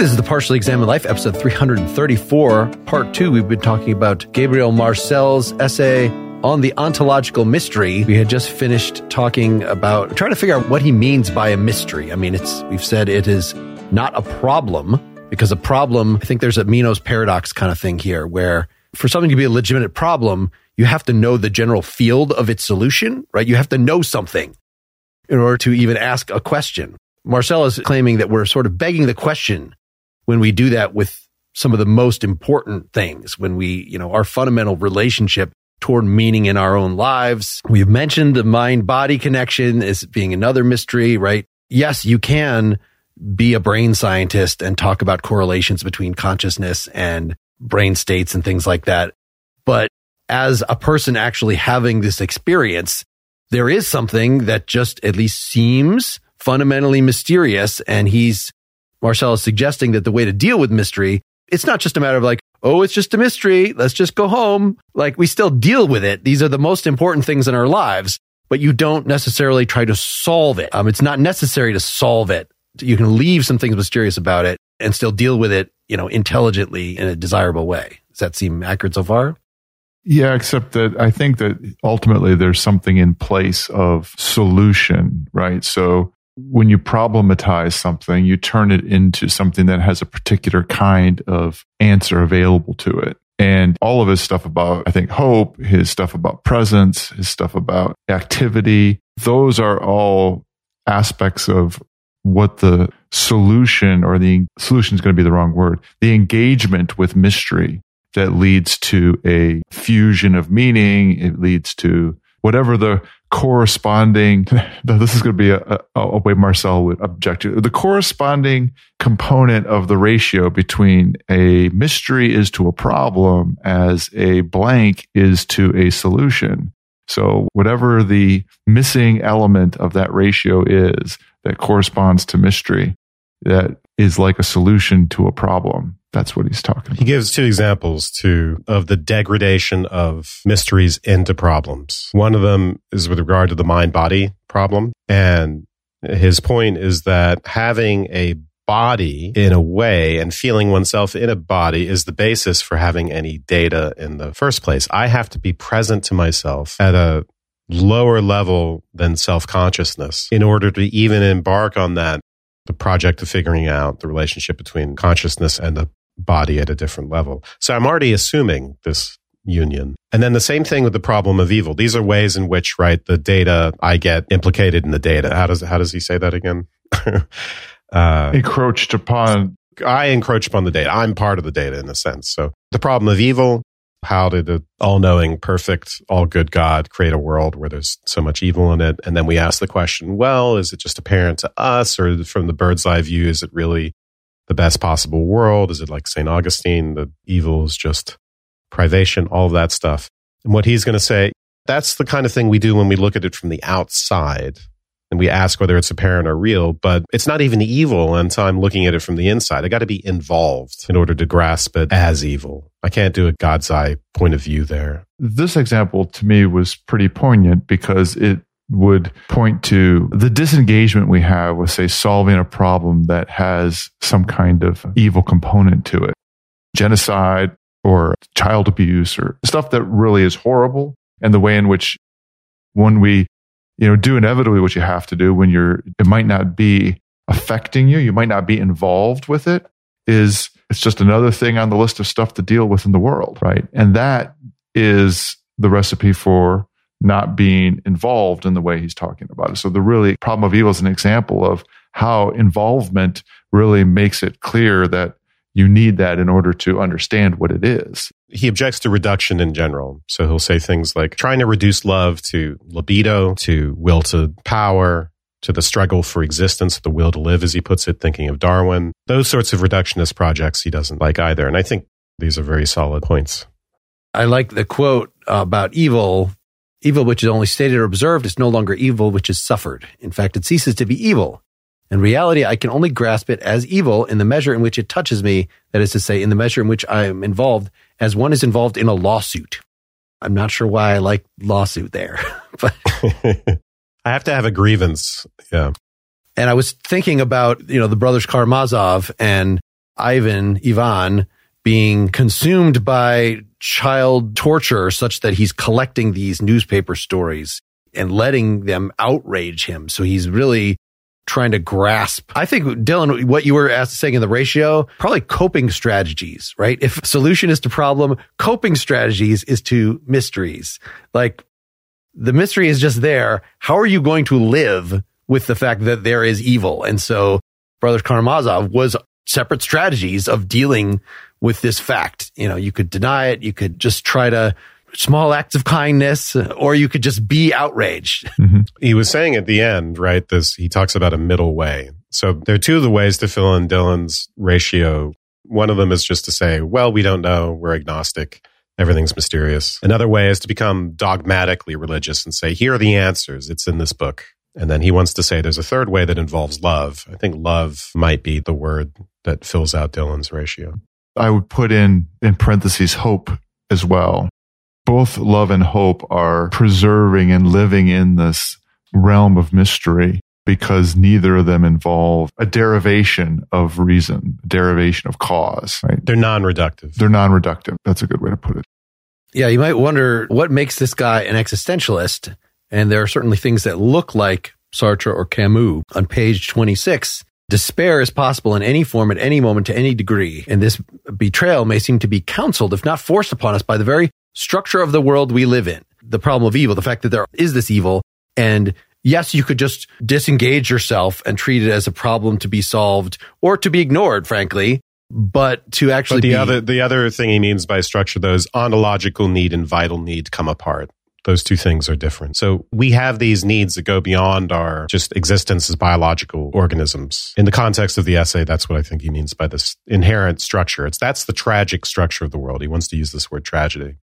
this is the Partially Examined Life, episode 334, part two. We've been talking about Gabriel Marcel's essay on the ontological mystery. We had just finished talking about trying to figure out what he means by a mystery. I mean, it's, we've said it is not a problem because a problem, I think there's a Meno's paradox kind of thing here where for something to be a legitimate problem, you have to know the general field of its solution, right? You have to know something in order to even ask a question. Marcel is claiming that we're sort of begging the question when we do that with some of the most important things, when we, you know, our fundamental relationship toward meaning in our own lives. We've mentioned the mind body connection as being another mystery, right? Yes, you can be a brain scientist and talk about correlations between consciousness and brain states and things like that. But as a person actually having this experience, there is something that just at least seems fundamentally mysterious. And he's, Marcel is suggesting that the way to deal with mystery, it's not just a matter of like, oh, it's just a mystery. Let's just go home. Like we still deal with it. These are the most important things in our lives, but you don't necessarily try to solve it. Um, it's not necessary to solve it. You can leave some things mysterious about it and still deal with it, you know, intelligently in a desirable way. Does that seem accurate so far? Yeah, except that I think that ultimately there's something in place of solution, right? So when you problematize something, you turn it into something that has a particular kind of answer available to it. And all of his stuff about, I think, hope, his stuff about presence, his stuff about activity, those are all aspects of what the solution or the solution is going to be the wrong word, the engagement with mystery that leads to a fusion of meaning. It leads to whatever the corresponding, this is going to be a, a, a, way Marcel would object to the corresponding component of the ratio between a mystery is to a problem as a blank is to a solution. So whatever the missing element of that ratio is that corresponds to mystery, that is like a solution to a problem. That's what he's talking about. He gives two examples to of the degradation of mysteries into problems. One of them is with regard to the mind body problem. And his point is that having a body in a way and feeling oneself in a body is the basis for having any data in the first place. I have to be present to myself at a lower level than self consciousness in order to even embark on that the project of figuring out the relationship between consciousness and the body at a different level. So I'm already assuming this union. And then the same thing with the problem of evil. These are ways in which, right, the data I get implicated in the data. How does how does he say that again? uh, encroached upon. I encroach upon the data. I'm part of the data in a sense. So the problem of evil. How did the all-knowing, perfect, all-good God create a world where there's so much evil in it? And then we ask the question: Well, is it just apparent to us, or from the bird's eye view, is it really the best possible world? Is it like St. Augustine, the evil is just privation, all of that stuff? And what he's going to say, that's the kind of thing we do when we look at it from the outside and we ask whether it's apparent or real, but it's not even evil until I'm looking at it from the inside. I got to be involved in order to grasp it as evil. I can't do a God's eye point of view there. This example to me was pretty poignant because it would point to the disengagement we have with, say, solving a problem that has some kind of evil component to it. Genocide or child abuse or stuff that really is horrible and the way in which when we, you know, do inevitably what you have to do when you're, it might not be affecting you. You might not be involved with it is it's just another thing on the list of stuff to deal with in the world. Right. And that is the recipe for not being involved in the way he's talking about it. So the really problem of evil is an example of how involvement really makes it clear that you need that in order to understand what it is. He objects to reduction in general. So he'll say things like trying to reduce love to libido, to will to power, to the struggle for existence, the will to live, as he puts it, thinking of Darwin. Those sorts of reductionist projects he doesn't like either. And I think these are very solid points. I like the quote about evil Evil which is only stated or observed is no longer evil which is suffered. In fact, it ceases to be evil. In reality, I can only grasp it as evil in the measure in which it touches me, that is to say, in the measure in which I am involved, as one is involved in a lawsuit. I'm not sure why I like lawsuit there, but I have to have a grievance. Yeah. And I was thinking about, you know, the brothers Karamazov and Ivan, Ivan, being consumed by child torture such that he's collecting these newspaper stories and letting them outrage him. So he's really trying to grasp. I think, Dylan, what you were asked, saying in the ratio, probably coping strategies, right? If solution is to problem, coping strategies is to mysteries. Like the mystery is just there. How are you going to live with the fact that there is evil? And so Brothers Karamazov was separate strategies of dealing with this fact. You know, you could deny it. You could just try to small acts of kindness, or you could just be outraged. Mm-hmm. He was saying at the end, right? This, he talks about a middle way. So there are two of the ways to fill in Dylan's ratio. One of them is just to say, well, we don't know. We're agnostic. Everything's mysterious. Another way is to become dogmatically religious and say, here are the answers. It's in this book. And then he wants to say there's a third way that involves love. I think love might be the word that fills out Dylan's ratio. I would put in in parentheses hope as well. Both love and hope are preserving and living in this realm of mystery because neither of them involve a derivation of reason, derivation of cause, right? They're non-reductive. They're non-reductive. That's a good way to put it. Yeah, you might wonder what makes this guy an existentialist. And there are certainly things that look like Sartre or Camus. On page 26, Despair is possible in any form at any moment to any degree, and this betrayal may seem to be counseled, if not forced upon us, by the very structure of the world we live in. The problem of evil, the fact that there is this evil, and yes, you could just disengage yourself and treat it as a problem to be solved or to be ignored, frankly. But to actually but the be, other the other thing he means by structure, those ontological need and vital need come apart those two things are different. So we have these needs that go beyond our just existence as biological organisms. In the context of the essay, that's what I think he means by this inherent structure. It's that's the tragic structure of the world. He wants to use this word tragedy.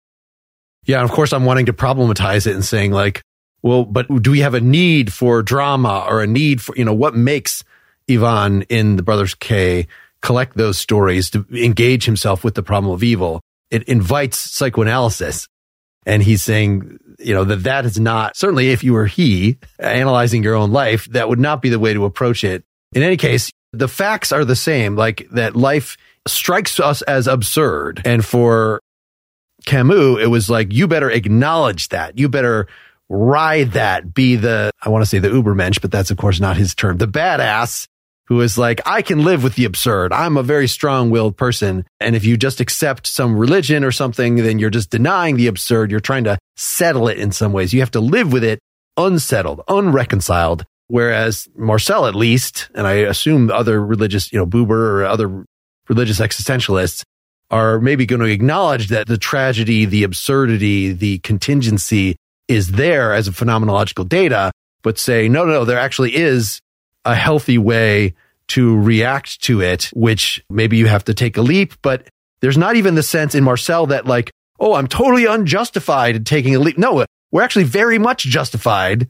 Yeah, and of course I'm wanting to problematize it and saying like, well, but do we have a need for drama or a need for, you know, what makes Ivan in the Brothers K collect those stories to engage himself with the problem of evil? It invites psychoanalysis. And he's saying you know, that that is not, certainly if you were he analyzing your own life, that would not be the way to approach it. In any case, the facts are the same, like that life strikes us as absurd. And for Camus, it was like, you better acknowledge that. You better ride that, be the, I want to say the Ubermensch, but that's of course not his term, the badass who is like, I can live with the absurd. I'm a very strong willed person. And if you just accept some religion or something, then you're just denying the absurd. You're trying to settle it in some ways. You have to live with it unsettled, unreconciled. Whereas Marcel, at least, and I assume other religious, you know, Buber or other religious existentialists are maybe going to acknowledge that the tragedy, the absurdity, the contingency is there as a phenomenological data, but say, no, no, no, there actually is a healthy way to react to it, which maybe you have to take a leap, but there's not even the sense in Marcel that like, oh, I'm totally unjustified in taking a leap. No, we're actually very much justified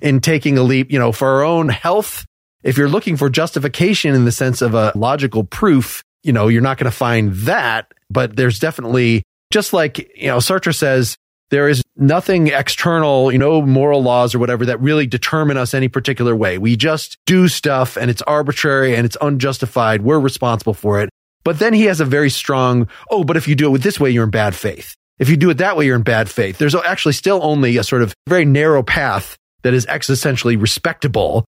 in taking a leap, you know, for our own health. If you're looking for justification in the sense of a logical proof, you know, you're not going to find that, but there's definitely just like, you know, Sartre says, there is nothing external, you know, moral laws or whatever that really determine us any particular way. We just do stuff and it's arbitrary and it's unjustified. We're responsible for it. But then he has a very strong, oh, but if you do it with this way, you're in bad faith. If you do it that way, you're in bad faith. There's actually still only a sort of very narrow path that is existentially respectable,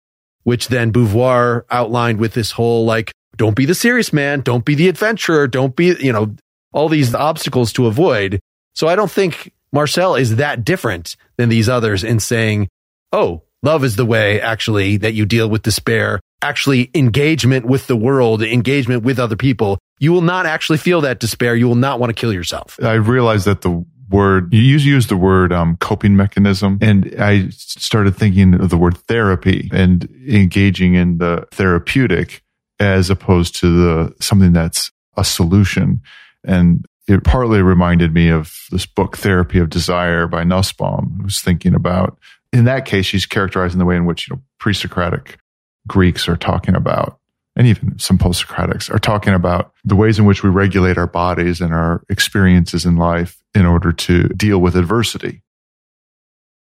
which then Beauvoir outlined with this whole like, don't be the serious man. Don't be the adventurer. Don't be, you know, all these obstacles to avoid. So I don't think Marcel is that different than these others in saying, oh, love is the way actually that you deal with despair, actually engagement with the world, engagement with other people. You will not actually feel that despair. You will not want to kill yourself. I realized that the word you use the word um, coping mechanism and i started thinking of the word therapy and engaging in the therapeutic as opposed to the something that's a solution and it partly reminded me of this book, Therapy of Desire by Nussbaum, who's thinking about, in that case, she's characterizing the way in which, you know, pre Socratic Greeks are talking about, and even some post Socratics are talking about the ways in which we regulate our bodies and our experiences in life in order to deal with adversity.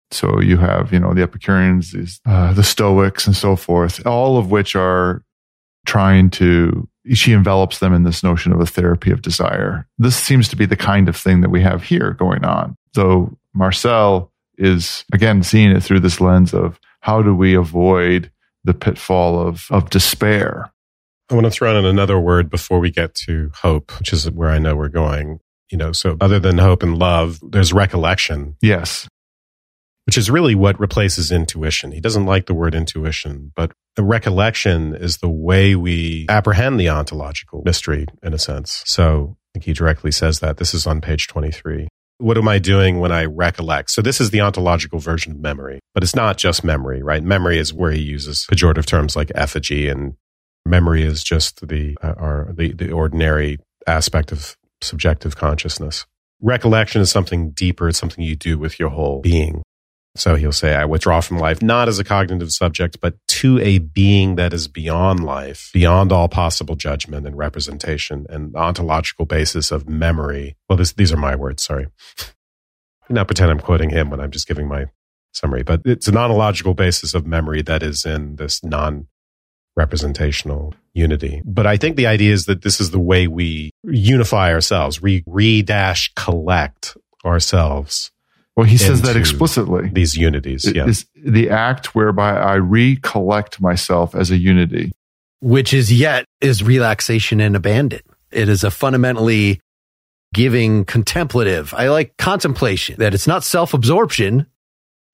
So you have, you know, the Epicureans, these, uh, the Stoics and so forth, all of which are trying to she envelops them in this notion of a therapy of desire. This seems to be the kind of thing that we have here going on. Though Marcel is again seeing it through this lens of how do we avoid the pitfall of, of despair. I want to throw in another word before we get to hope, which is where I know we're going. You know, so other than hope and love, there's recollection. Yes. Which is really what replaces intuition. He doesn't like the word intuition, but the recollection is the way we apprehend the ontological mystery in a sense. So I think he directly says that. This is on page 23 what am I doing when I recollect? So this is the ontological version of memory, but it's not just memory, right? Memory is where he uses pejorative terms like effigy and memory is just the, uh, or the, the ordinary aspect of subjective consciousness. Recollection is something deeper. It's something you do with your whole being. So he'll say, I withdraw from life, not as a cognitive subject, but to a being that is beyond life, beyond all possible judgment and representation and ontological basis of memory. Well, this, these are my words, sorry. Not pretend I'm quoting him when I'm just giving my summary, but it's an ontological basis of memory that is in this non representational unity. But I think the idea is that this is the way we unify ourselves, we re dash collect ourselves well, he says that explicitly. These unities, yeah. Is the act whereby I recollect myself as a unity. Which is yet is relaxation and abandon. It is a fundamentally giving contemplative. I like contemplation, that it's not self absorption.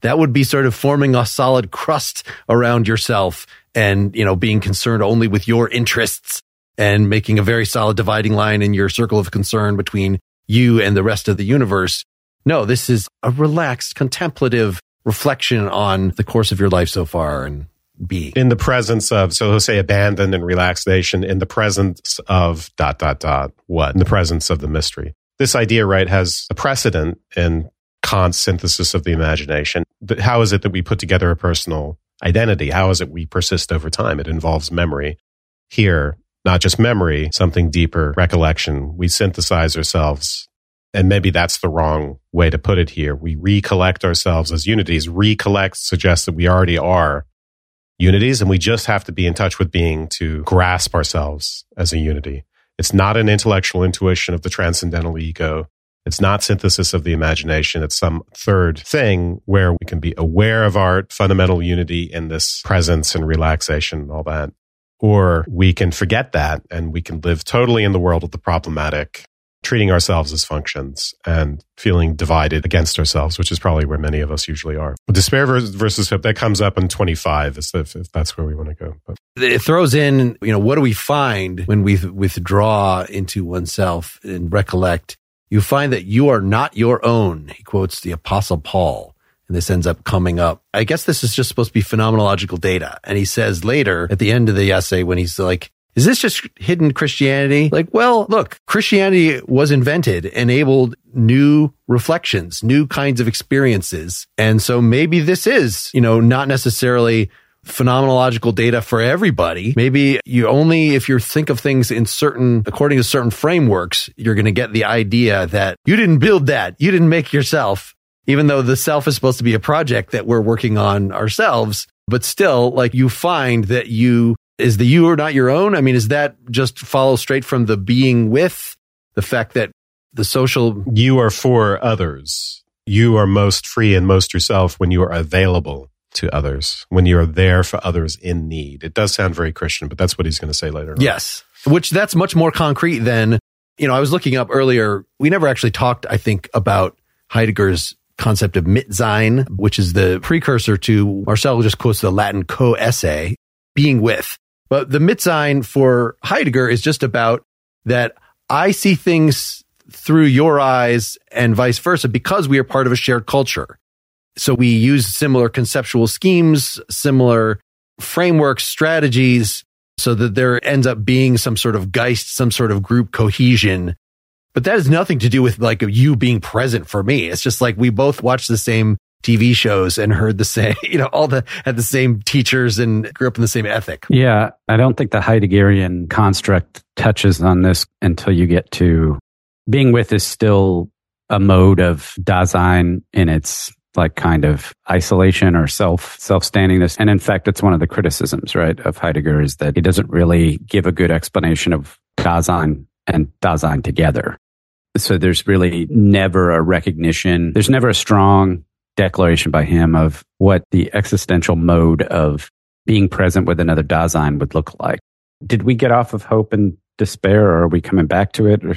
That would be sort of forming a solid crust around yourself and, you know, being concerned only with your interests and making a very solid dividing line in your circle of concern between you and the rest of the universe. No, this is a relaxed, contemplative reflection on the course of your life so far and be. In the presence of so he'll say abandon and relaxation in the presence of dot dot dot what? In the presence of the mystery. This idea right has a precedent in kant's synthesis of the imagination. How is it that we put together a personal identity? How is it we persist over time? It involves memory. Here not just memory something deeper recollection. We synthesize ourselves and maybe that's the wrong way to put it here. We recollect ourselves as unities. Recollect suggests that we already are unities and we just have to be in touch with being to grasp ourselves as a unity. It's not an intellectual intuition of the transcendental ego. It's not synthesis of the imagination. It's some third thing where we can be aware of our fundamental unity in this presence and relaxation and all that. Or we can forget that and we can live totally in the world of the problematic treating ourselves as functions and feeling divided against ourselves, which is probably where many of us usually are. Despair versus hope, that comes up in 25, if, if that's where we want to go. But. It throws in, you know, what do we find when we withdraw into oneself and recollect? You find that you are not your own. He quotes the apostle Paul. And this ends up coming up. I guess this is just supposed to be phenomenological data. And he says later at the end of the essay when he's like, is this just hidden Christianity? Like, well, look, Christianity was invented, enabled new reflections, new kinds of experiences. And so maybe this is, you know, not necessarily phenomenological data for everybody. Maybe you only, if you think of things in certain, according to certain frameworks, you're going to get the idea that you didn't build that. You didn't make yourself, even though the self is supposed to be a project that we're working on ourselves. But still, like you find that you is the you or not your own? I mean, is that just follow straight from the being with the fact that the social you are for others. You are most free and most yourself when you are available to others, when you are there for others in need. It does sound very Christian, but that's what he's going to say later. On. Yes. Which that's much more concrete than, you know, I was looking up earlier. We never actually talked, I think, about Heidegger's concept of Mitsein, which is the precursor to Marcel just quotes the Latin co-esse, being with. But the Mitsein for Heidegger is just about that I see things through your eyes and vice versa because we are part of a shared culture. So we use similar conceptual schemes, similar frameworks, strategies, so that there ends up being some sort of geist, some sort of group cohesion. But that has nothing to do with like you being present for me. It's just like we both watch the same TV shows and heard the same, you know, all the had the same teachers and grew up in the same ethic. Yeah, I don't think the Heideggerian construct touches on this until you get to being with is still a mode of Dasein in its like kind of isolation or self self standingness. And in fact, it's one of the criticisms, right, of Heidegger is that he doesn't really give a good explanation of Dasein and Dasein together. So there's really never a recognition. There's never a strong declaration by him of what the existential mode of being present with another Dasein would look like. Did we get off of hope and despair or are we coming back to it? Or?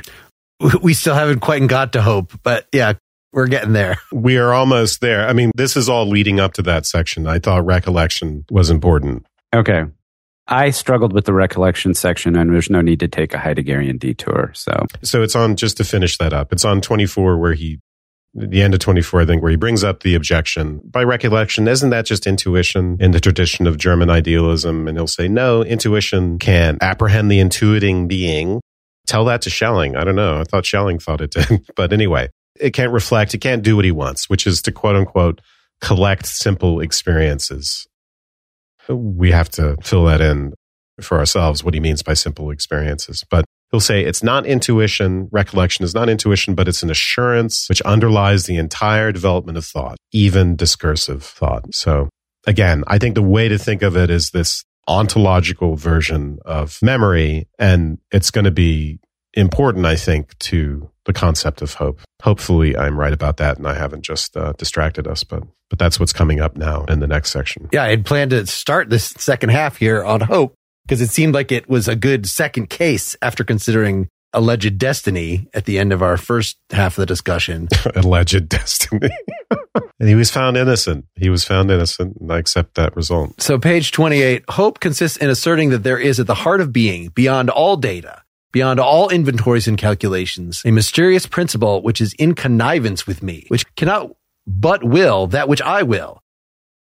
We still haven't quite got to hope, but yeah, we're getting there. We are almost there. I mean, this is all leading up to that section. I thought recollection was important. Okay. I struggled with the recollection section and there's no need to take a Heideggerian detour. So, so it's on just to finish that up. It's on 24 where he, the end of 24, I think, where he brings up the objection by recollection. Isn't that just intuition in the tradition of German idealism? And he'll say, no, intuition can apprehend the intuiting being. Tell that to Schelling. I don't know. I thought Schelling thought it did. but anyway, it can't reflect, it can't do what he wants, which is to quote unquote collect simple experiences. We have to fill that in for ourselves, what he means by simple experiences. But he'll say it's not intuition, recollection is not intuition, but it's an assurance which underlies the entire development of thought, even discursive thought. So again, I think the way to think of it is this ontological version of memory, and it's going to be important, I think, to the concept of hope. Hopefully, I'm right about that, and I haven't just uh, distracted us. But but that's what's coming up now in the next section. Yeah, I had planned to start this second half here on hope because it seemed like it was a good second case after considering alleged destiny at the end of our first half of the discussion. alleged destiny. and he was found innocent. He was found innocent, and I accept that result. So, page 28 hope consists in asserting that there is at the heart of being, beyond all data, beyond all inventories and calculations, a mysterious principle which is in connivance with me, which cannot but will that which I will.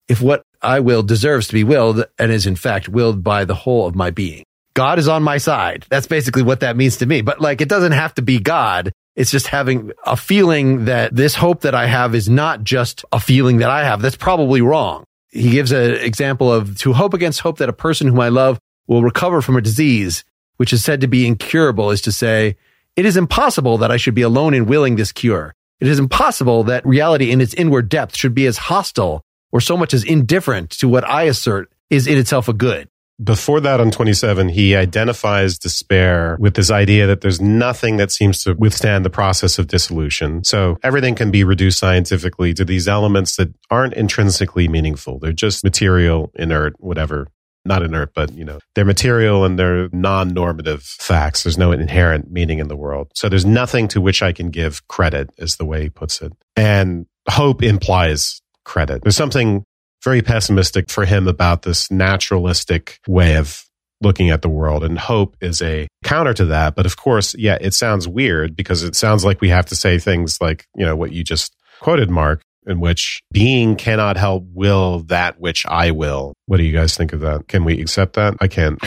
If what I will deserves to be willed and is in fact willed by the whole of my being. God is on my side. That's basically what that means to me. But like, it doesn't have to be God. It's just having a feeling that this hope that I have is not just a feeling that I have. That's probably wrong. He gives an example of to hope against hope that a person whom I love will recover from a disease which is said to be incurable, is to say, it is impossible that I should be alone in willing this cure. It is impossible that reality in its inward depth should be as hostile or so much as indifferent to what I assert is in itself a good. Before that, on 27, he identifies despair with this idea that there's nothing that seems to withstand the process of dissolution. So everything can be reduced scientifically to these elements that aren't intrinsically meaningful. They're just material, inert, whatever not inert, but you know, they're material and they're non-normative facts. There's no inherent meaning in the world. So there's nothing to which I can give credit is the way he puts it. And hope implies credit. There's something very pessimistic for him about this naturalistic way of looking at the world. And hope is a counter to that. But of course, yeah, it sounds weird because it sounds like we have to say things like, you know, what you just quoted, Mark, in which being cannot help will that which I will. What do you guys think of that? Can we accept that? I can't.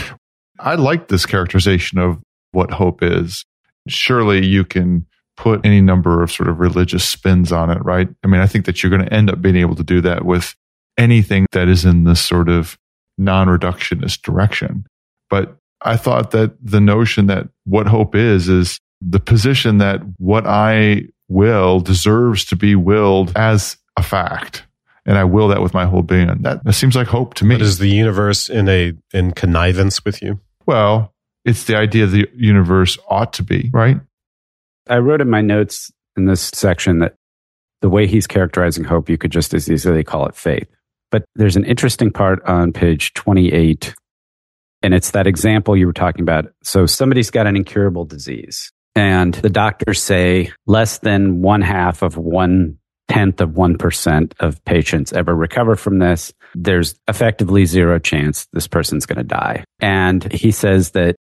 I like this characterization of what hope is. Surely you can put any number of sort of religious spins on it, right? I mean, I think that you're going to end up being able to do that with anything that is in this sort of non reductionist direction. But I thought that the notion that what hope is, is the position that what I will deserves to be willed as a fact. And I will that with my whole being. That, that seems like hope to me. But is the universe in a in connivance with you? Well, it's the idea the universe ought to be, right? I wrote in my notes in this section that the way he's characterizing hope, you could just as easily call it faith. But there's an interesting part on page 28, and it's that example you were talking about. So somebody's got an incurable disease. And the doctors say less than one half of one tenth of 1% of patients ever recover from this. There's effectively zero chance this person's going to die. And he says that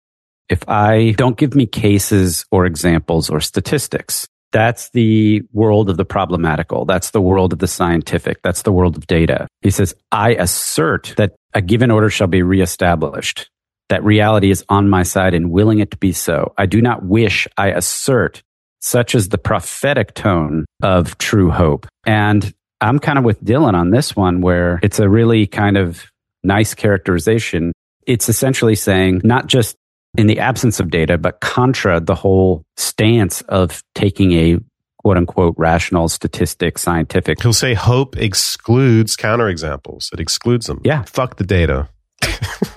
if I don't give me cases or examples or statistics, that's the world of the problematical. That's the world of the scientific. That's the world of data. He says, I assert that a given order shall be reestablished that reality is on my side and willing it to be so. I do not wish, I assert, such as the prophetic tone of true hope. And I'm kind of with Dylan on this one, where it's a really kind of nice characterization. It's essentially saying not just in the absence of data, but contra the whole stance of taking a quote unquote rational, statistic, scientific. He'll say hope excludes counterexamples. It excludes them. Yeah. Fuck the data.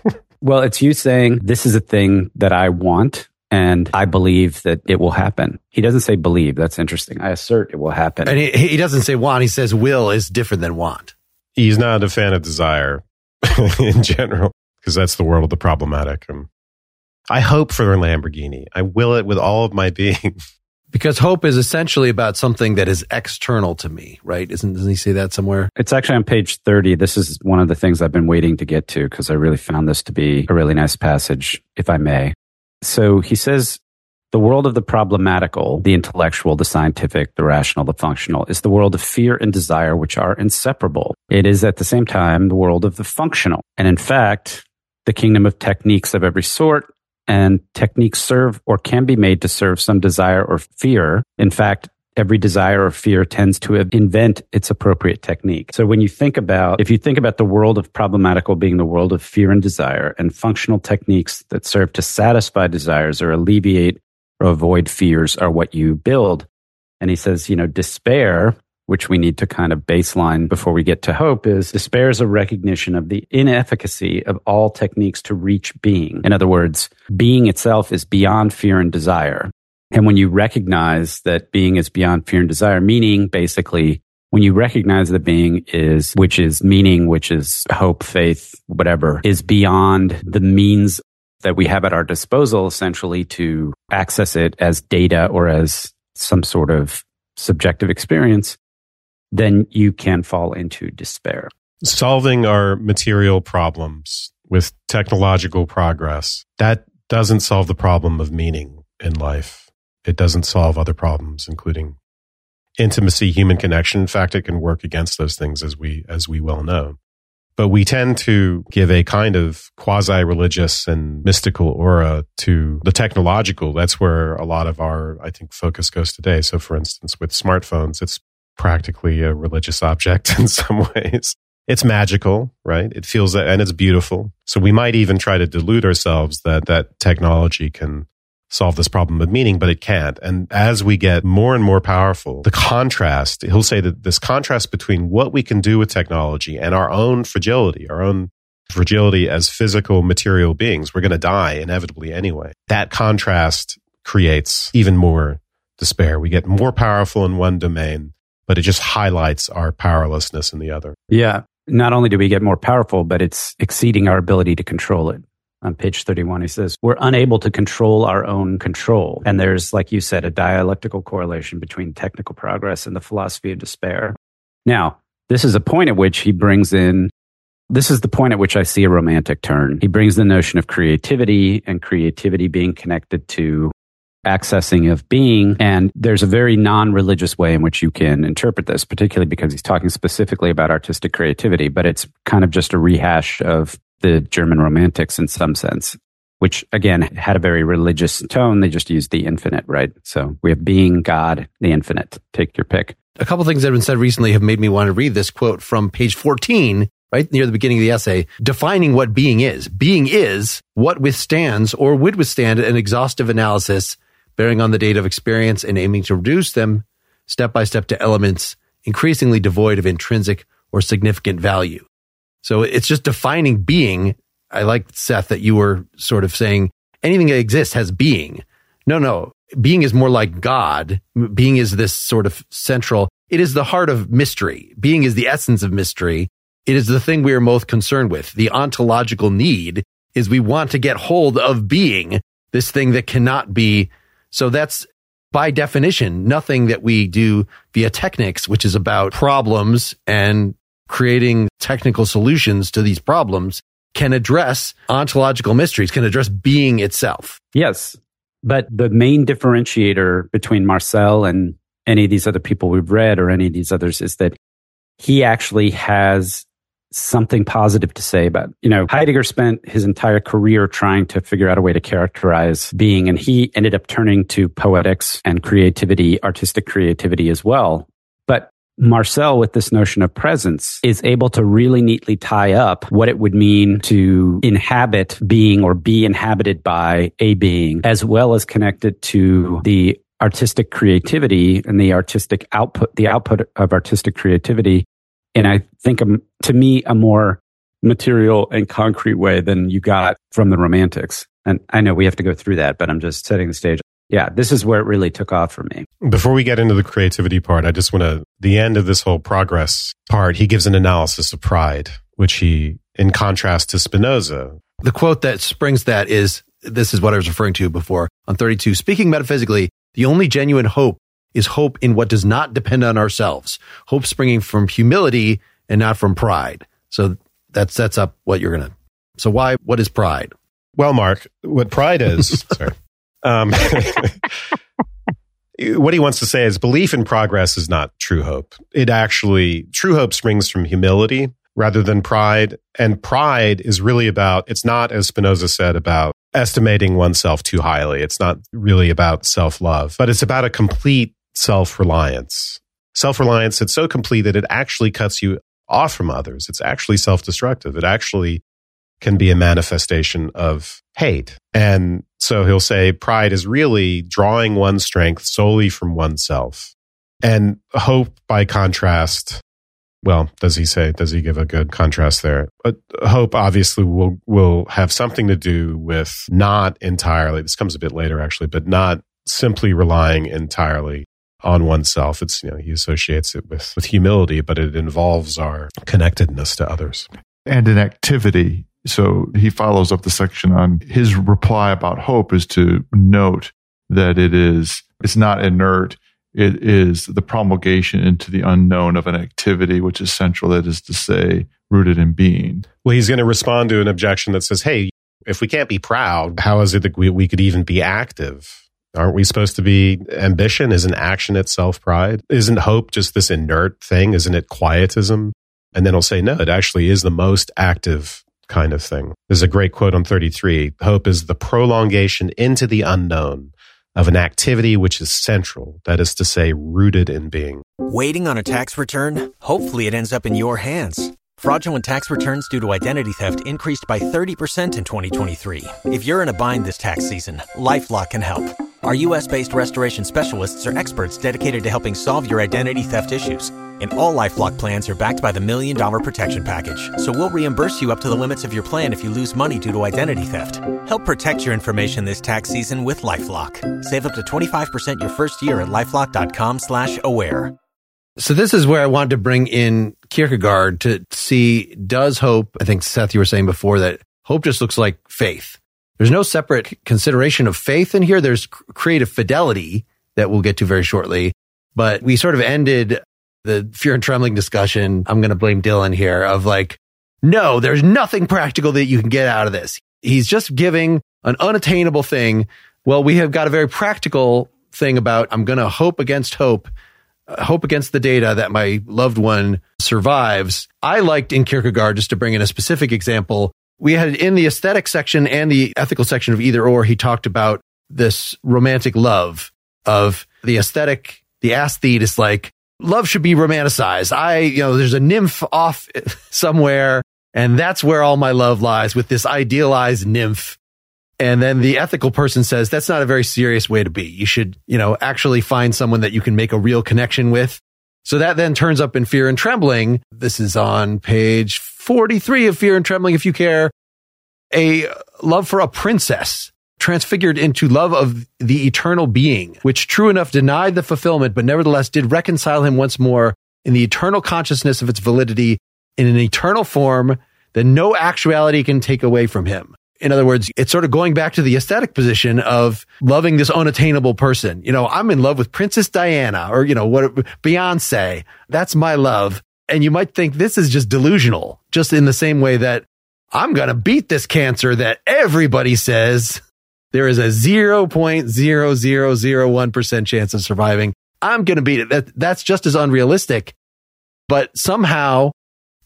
well, it's you saying this is a thing that I want and I believe that it will happen. He doesn't say believe. That's interesting. I assert it will happen. And he, he doesn't say want. He says will is different than want. He's not a fan of desire in general because that's the world of the problematic. And I hope for a Lamborghini. I will it with all of my being. Because hope is essentially about something that is external to me, right? Isn't doesn't he say that somewhere? It's actually on page 30. This is one of the things I've been waiting to get to because I really found this to be a really nice passage, if I may. So he says the world of the problematical, the intellectual, the scientific, the rational, the functional is the world of fear and desire, which are inseparable. It is at the same time the world of the functional. And in fact, the kingdom of techniques of every sort and techniques serve or can be made to serve some desire or fear. In fact, every desire or fear tends to invent its appropriate technique. So when you think about, if you think about the world of problematical being the world of fear and desire and functional techniques that serve to satisfy desires or alleviate or avoid fears are what you build. And he says, you know, despair which we need to kind of baseline before we get to hope, is despair is a recognition of the inefficacy of all techniques to reach being. In other words, being itself is beyond fear and desire. And when you recognize that being is beyond fear and desire, meaning basically when you recognize that being is, which is meaning, which is hope, faith, whatever, is beyond the means that we have at our disposal essentially to access it as data or as some sort of subjective experience, then you can fall into despair. Solving our material problems with technological progress, that doesn't solve the problem of meaning in life. It doesn't solve other problems, including intimacy, human connection. In fact, it can work against those things as we, as we well know. But we tend to give a kind of quasi religious and mystical aura to the technological. That's where a lot of our, I think, focus goes today. So for instance, with smartphones, it's practically a religious object in some ways. It's magical, right? It feels that, and it's beautiful. So we might even try to delude ourselves that that technology can solve this problem of meaning, but it can't. And as we get more and more powerful, the contrast, he'll say that this contrast between what we can do with technology and our own fragility, our own fragility as physical material beings, we're going to die inevitably anyway. That contrast creates even more despair. We get more powerful in one domain but it just highlights our powerlessness in the other. Yeah. Not only do we get more powerful, but it's exceeding our ability to control it. On page 31, he says, We're unable to control our own control. And there's, like you said, a dialectical correlation between technical progress and the philosophy of despair. Now, this is a point at which he brings in this is the point at which I see a romantic turn. He brings the notion of creativity and creativity being connected to accessing of being. And there's a very non religious way in which you can interpret this, particularly because he's talking specifically about artistic creativity, but it's kind of just a rehash of the German romantics in some sense, which again had a very religious tone. They just used the infinite, right? So we have being, God, the infinite. Take your pick. A couple things that have been said recently have made me want to read this quote from page 14 right near the beginning of the essay, defining what being is. Being is what withstands or would withstand an exhaustive analysis bearing on the data of experience and aiming to reduce them step by step to elements increasingly devoid of intrinsic or significant value. So it's just defining being. I like Seth that you were sort of saying anything that exists has being. No, no. Being is more like God. Being is this sort of central. It is the heart of mystery. Being is the essence of mystery. It is the thing we are most concerned with. The ontological need is we want to get hold of being, this thing that cannot be so that's by definition, nothing that we do via technics, which is about problems and creating technical solutions to these problems can address ontological mysteries, can address being itself. Yes. But the main differentiator between Marcel and any of these other people we've read or any of these others is that he actually has something positive to say about, you know, Heidegger spent his entire career trying to figure out a way to characterize being, and he ended up turning to poetics and creativity, artistic creativity as well. But Marcel, with this notion of presence, is able to really neatly tie up what it would mean to inhabit being or be inhabited by a being, as well as connect it to the artistic creativity and the artistic output, the output of artistic creativity. And I think um, to me, a more material and concrete way than you got from the romantics. And I know we have to go through that, but I'm just setting the stage. Yeah, this is where it really took off for me. Before we get into the creativity part, I just want to, the end of this whole progress part, he gives an analysis of pride, which he, in contrast to Spinoza. The quote that springs that is, this is what I was referring to before on 32. Speaking metaphysically, the only genuine hope is hope in what does not depend on ourselves. Hope springing from humility and not from pride. So that sets up what you're going to. So why, what is pride? Well, Mark, what pride is, sorry. Um, what he wants to say is belief in progress is not true hope. It actually, true hope springs from humility rather than pride. And pride is really about, it's not, as Spinoza said, about estimating oneself too highly. It's not really about self love, but it's about a complete self reliance. Self reliance that's so complete that it actually cuts you off from others. It's actually self destructive. It actually can be a manifestation of hate. And so he'll say pride is really drawing one's strength solely from oneself. And hope, by contrast, well, does he say, does he give a good contrast there? But hope obviously will, will have something to do with not entirely, this comes a bit later actually, but not simply relying entirely on oneself. It's, you know, he associates it with, with humility, but it involves our connectedness to others. And an activity. So he follows up the section on his reply about hope is to note that it is, it's not inert. It is the promulgation into the unknown of an activity, which is central. That is to say, rooted in being. Well, he's going to respond to an objection that says, Hey, if we can't be proud, how is it that we, we could even be active? Aren't we supposed to be ambition? Isn't action itself pride? Isn't hope just this inert thing? Isn't it quietism? And then he'll say, no, it actually is the most active kind of thing. There's a great quote on 33. Hope is the prolongation into the unknown of an activity which is central, that is to say, rooted in being. Waiting on a tax return? Hopefully it ends up in your hands. Fraudulent tax returns due to identity theft increased by 30% in 2023. If you're in a bind this tax season, LifeLock can help. Our US based restoration specialists are experts dedicated to helping solve your identity theft issues. And all Lifelock plans are backed by the Million Dollar Protection Package. So we'll reimburse you up to the limits of your plan if you lose money due to identity theft. Help protect your information this tax season with LifeLock. Save up to 25% your first year at LifeLock.com slash aware. So this is where I wanted to bring in Kierkegaard to see, does hope, I think Seth, you were saying before that hope just looks like faith. There's no separate consideration of faith in here. There's creative fidelity that we'll get to very shortly. But we sort of ended the fear and trembling discussion. I'm going to blame Dylan here of like, no, there's nothing practical that you can get out of this. He's just giving an unattainable thing. Well, we have got a very practical thing about I'm going to hope against hope, uh, hope against the data that my loved one survives. I liked in Kierkegaard, just to bring in a specific example, we had in the aesthetic section and the ethical section of either or, he talked about this romantic love of the aesthetic. The aesthete is like, love should be romanticized. I, you know, there's a nymph off somewhere and that's where all my love lies with this idealized nymph. And then the ethical person says that's not a very serious way to be. You should, you know, actually find someone that you can make a real connection with. So that then turns up in fear and trembling. This is on page 43 of Fear and Trembling, if you care, a love for a princess transfigured into love of the eternal being, which true enough denied the fulfillment, but nevertheless did reconcile him once more in the eternal consciousness of its validity in an eternal form that no actuality can take away from him. In other words, it's sort of going back to the aesthetic position of loving this unattainable person. You know, I'm in love with Princess Diana or, you know, what Beyonce. That's my love. And you might think this is just delusional, just in the same way that I'm going to beat this cancer that everybody says there is a 0.0001% chance of surviving. I'm going to beat it. That, that's just as unrealistic. But somehow,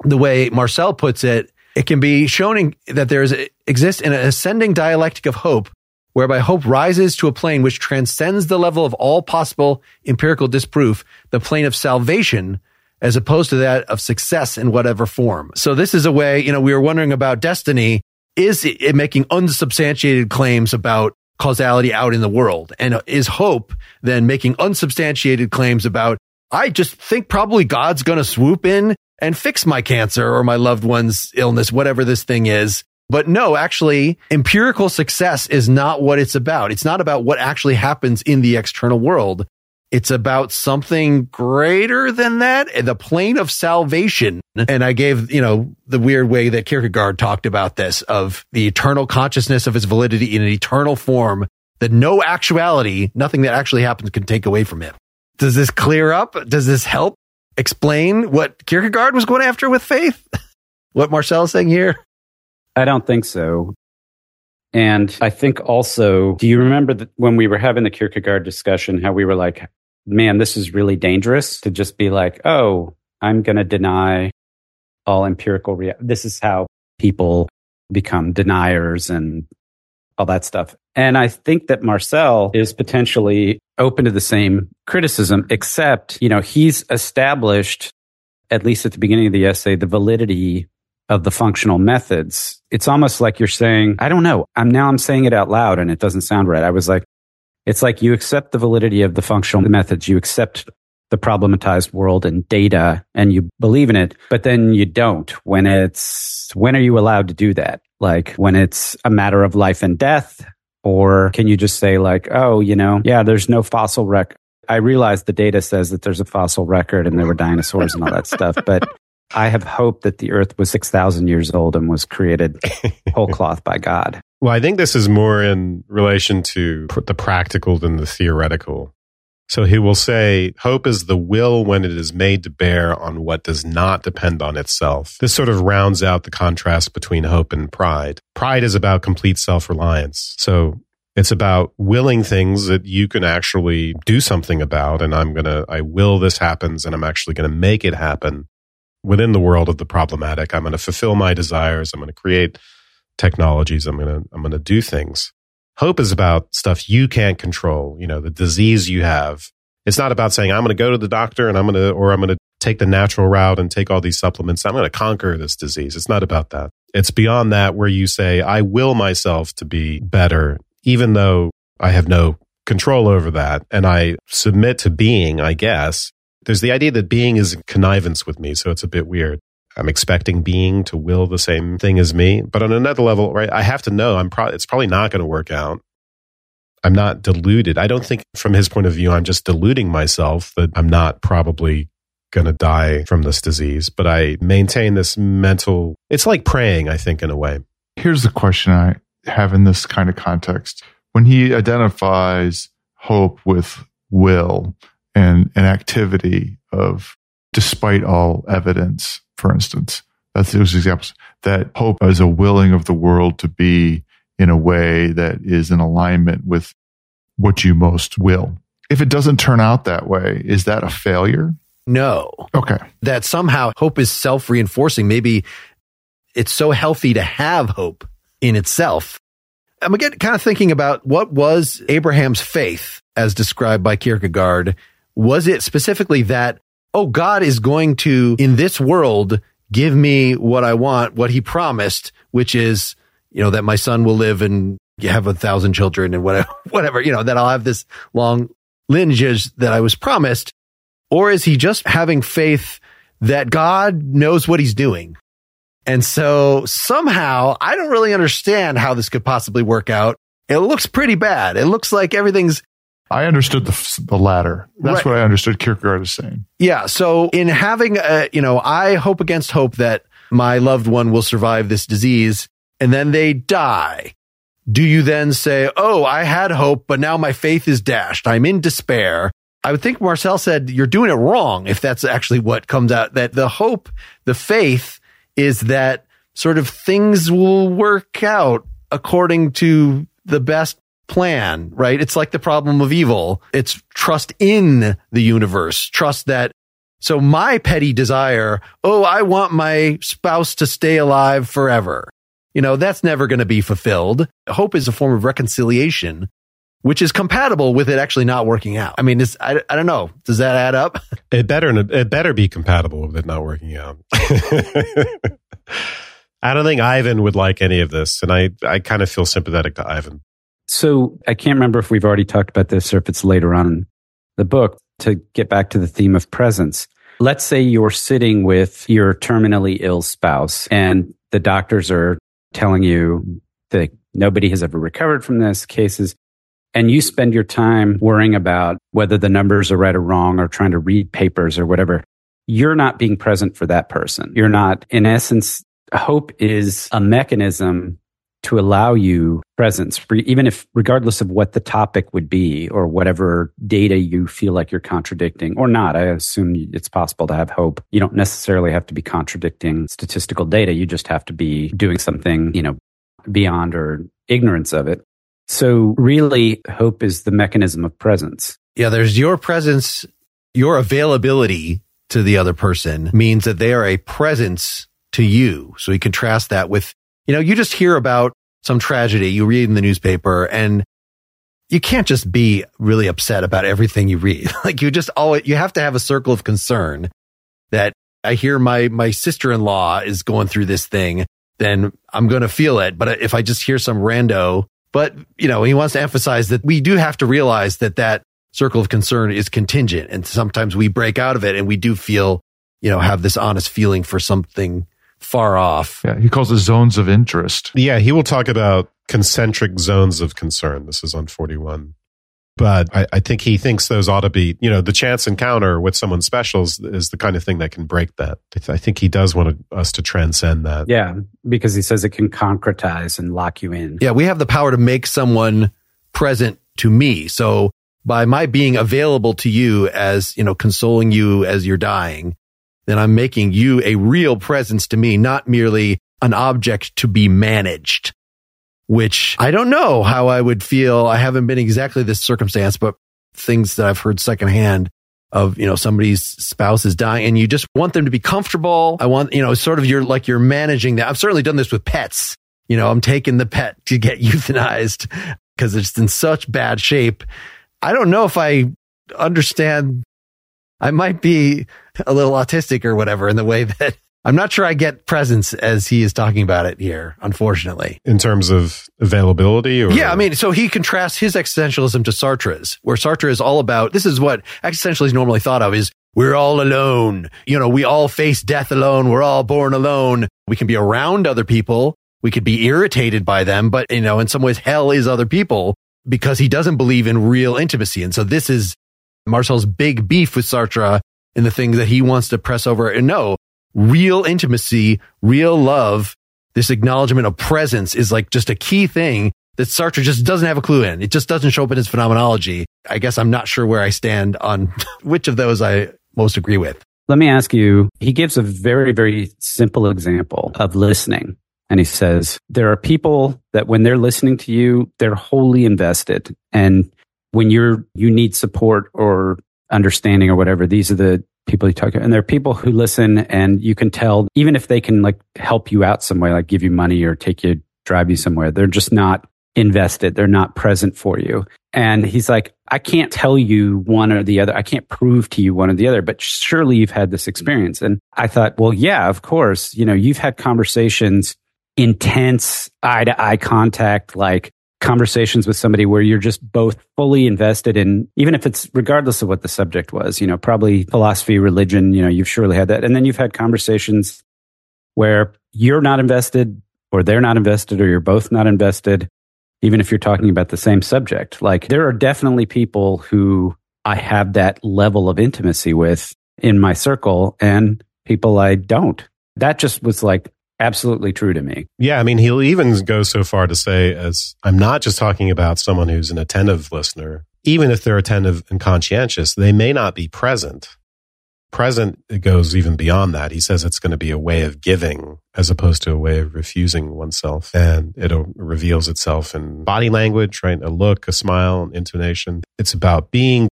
the way Marcel puts it, it can be shown that there is, exists an ascending dialectic of hope whereby hope rises to a plane which transcends the level of all possible empirical disproof, the plane of salvation as opposed to that of success in whatever form. So this is a way, you know, we were wondering about destiny. Is it making unsubstantiated claims about causality out in the world? And is hope then making unsubstantiated claims about, I just think probably God's going to swoop in and fix my cancer or my loved one's illness, whatever this thing is. But no, actually, empirical success is not what it's about. It's not about what actually happens in the external world. It's about something greater than that, eh, the plane of salvation. And I gave, you know, the weird way that Kierkegaard talked about this of the eternal consciousness of his validity in an eternal form that no actuality, nothing that actually happens can take away from him. Does this clear up? Does this help explain what Kierkegaard was going after with faith? what Marcel is saying here? I don't think so. And I think also, do you remember that when we were having the Kierkegaard discussion, how we were like, man, this is really dangerous to just be like, oh, I'm going to deny all empirical reality. This is how people become deniers and all that stuff. And I think that Marcel is potentially open to the same criticism, except, you know, he's established, at least at the beginning of the essay, the validity of the functional methods. It's almost like you're saying, I don't know. I'm now I'm saying it out loud and it doesn't sound right. I was like, it's like you accept the validity of the functional methods. You accept the problematized world and data and you believe in it, but then you don't when it's, when are you allowed to do that? Like when it's a matter of life and death? Or can you just say like, oh, you know, yeah, there's no fossil record. I realize the data says that there's a fossil record and there were dinosaurs and all that stuff, but I have hope that the earth was 6,000 years old and was created whole cloth by God. Well, I think this is more in relation to the practical than the theoretical. So he will say, hope is the will when it is made to bear on what does not depend on itself. This sort of rounds out the contrast between hope and pride. Pride is about complete self reliance. So it's about willing things that you can actually do something about. And I'm going to, I will this happens and I'm actually going to make it happen within the world of the problematic. I'm going to fulfill my desires. I'm going to create technologies. I'm going to, I'm going to do things. Hope is about stuff you can't control, you know, the disease you have. It's not about saying, I'm going to go to the doctor and I'm going to, or I'm going to take the natural route and take all these supplements. I'm going to conquer this disease. It's not about that. It's beyond that where you say, I will myself to be better, even though I have no control over that. And I submit to being, I guess. There's the idea that being is connivance with me. So it's a bit weird. I'm expecting being to will the same thing as me. But on another level, right, I have to know I'm pro- it's probably not going to work out. I'm not deluded. I don't think from his point of view, I'm just deluding myself that I'm not probably going to die from this disease, but I maintain this mental, it's like praying, I think, in a way. Here's the question I have in this kind of context. When he identifies hope with will and an activity of despite all evidence, for instance. That's those examples. That hope is a willing of the world to be in a way that is in alignment with what you most will. If it doesn't turn out that way, is that a failure? No. Okay. That somehow hope is self reinforcing. Maybe it's so healthy to have hope in itself. I'm again kind of thinking about what was Abraham's faith as described by Kierkegaard. Was it specifically that oh, God is going to, in this world, give me what I want, what he promised, which is, you know, that my son will live and have a thousand children and whatever, whatever, you know, that I'll have this long lineage that I was promised. Or is he just having faith that God knows what he's doing? And so somehow I don't really understand how this could possibly work out. It looks pretty bad. It looks like everything's I understood the the latter. That's right. what I understood Kierkegaard is saying. Yeah. So in having a, you know, I hope against hope that my loved one will survive this disease and then they die. Do you then say, Oh, I had hope, but now my faith is dashed. I'm in despair. I would think Marcel said you're doing it wrong if that's actually what comes out that the hope, the faith is that sort of things will work out according to the best plan, right? It's like the problem of evil. It's trust in the universe, trust that. So my petty desire, oh, I want my spouse to stay alive forever. You know, that's never going to be fulfilled. Hope is a form of reconciliation, which is compatible with it actually not working out. I mean, I, I don't know. Does that add up? It better, it better be compatible with it not working out. I don't think Ivan would like any of this. And I, I kind of feel sympathetic to Ivan. So I can't remember if we've already talked about this or if it's later on in the book. To get back to the theme of presence, let's say you're sitting with your terminally ill spouse and the doctors are telling you that nobody has ever recovered from this cases and you spend your time worrying about whether the numbers are right or wrong or trying to read papers or whatever, you're not being present for that person. You're not, in essence, hope is a mechanism to allow you presence, even if, regardless of what the topic would be or whatever data you feel like you're contradicting or not. I assume it's possible to have hope. You don't necessarily have to be contradicting statistical data. You just have to be doing something, you know, beyond or ignorance of it. So really hope is the mechanism of presence. Yeah. There's your presence, your availability to the other person means that they are a presence to you. So you contrast that with you know, you just hear about some tragedy, you read in the newspaper and you can't just be really upset about everything you read. like you just always, you have to have a circle of concern that I hear my, my sister-in-law is going through this thing, then I'm going to feel it. But if I just hear some rando, but you know, he wants to emphasize that we do have to realize that that circle of concern is contingent and sometimes we break out of it and we do feel, you know, have this honest feeling for something far off. Yeah, he calls it zones of interest. Yeah, he will talk about concentric zones of concern. This is on 41. But I, I, think he thinks those ought to be, you know, the chance encounter with someone special is, is the kind of thing that can break that. I think he does want us to transcend that. Yeah, because he says it can concretize and lock you in. Yeah, we have the power to make someone present to me. So by my being available to you as, you know, consoling you as you're dying, then I'm making you a real presence to me, not merely an object to be managed, which I don't know how I would feel. I haven't been exactly this circumstance, but things that I've heard secondhand of, you know, somebody's spouse is dying and you just want them to be comfortable. I want, you know, sort of you're like you're managing that. I've certainly done this with pets. You know, I'm taking the pet to get euthanized because it's in such bad shape. I don't know if I understand I might be a little autistic or whatever in the way that I'm not sure I get presence as he is talking about it here, unfortunately. In terms of availability or? Yeah, I mean, so he contrasts his existentialism to Sartre's, where Sartre is all about, this is what existentialism is normally thought of is we're all alone. You know, we all face death alone. We're all born alone. We can be around other people. We could be irritated by them, but you know, in some ways, hell is other people because he doesn't believe in real intimacy. And so this is Marcel's big beef with Sartre and the things that he wants to press over. And no, real intimacy, real love, this acknowledgement of presence is like just a key thing that Sartre just doesn't have a clue in. It just doesn't show up in his phenomenology. I guess I'm not sure where I stand on which of those I most agree with. Let me ask you, he gives a very, very simple example of listening. And he says, there are people that when they're listening to you, they're wholly invested. And when you're you need support or understanding or whatever, these are the people you talk to. And there are people who listen and you can tell, even if they can like help you out some way, like give you money or take you, drive you somewhere, they're just not invested. They're not present for you. And he's like, I can't tell you one or the other. I can't prove to you one or the other, but surely you've had this experience. And I thought, well, yeah, of course, you know, you've had conversations, intense eye to eye contact, like conversations with somebody where you're just both fully invested in, even if it's regardless of what the subject was, you know, probably philosophy, religion, you know, you've surely had that. And then you've had conversations where you're not invested or they're not invested or you're both not invested, even if you're talking about the same subject. Like there are definitely people who I have that level of intimacy with in my circle and people I don't. That just was like absolutely true to me. Yeah, I mean, he'll even go so far to say, as I'm not just talking about someone who's an attentive listener, even if they're attentive and conscientious, they may not be present. Present it goes even beyond that. He says it's going to be a way of giving as opposed to a way of refusing oneself. And it reveals itself in body language, right? A look, a smile, an intonation. It's about being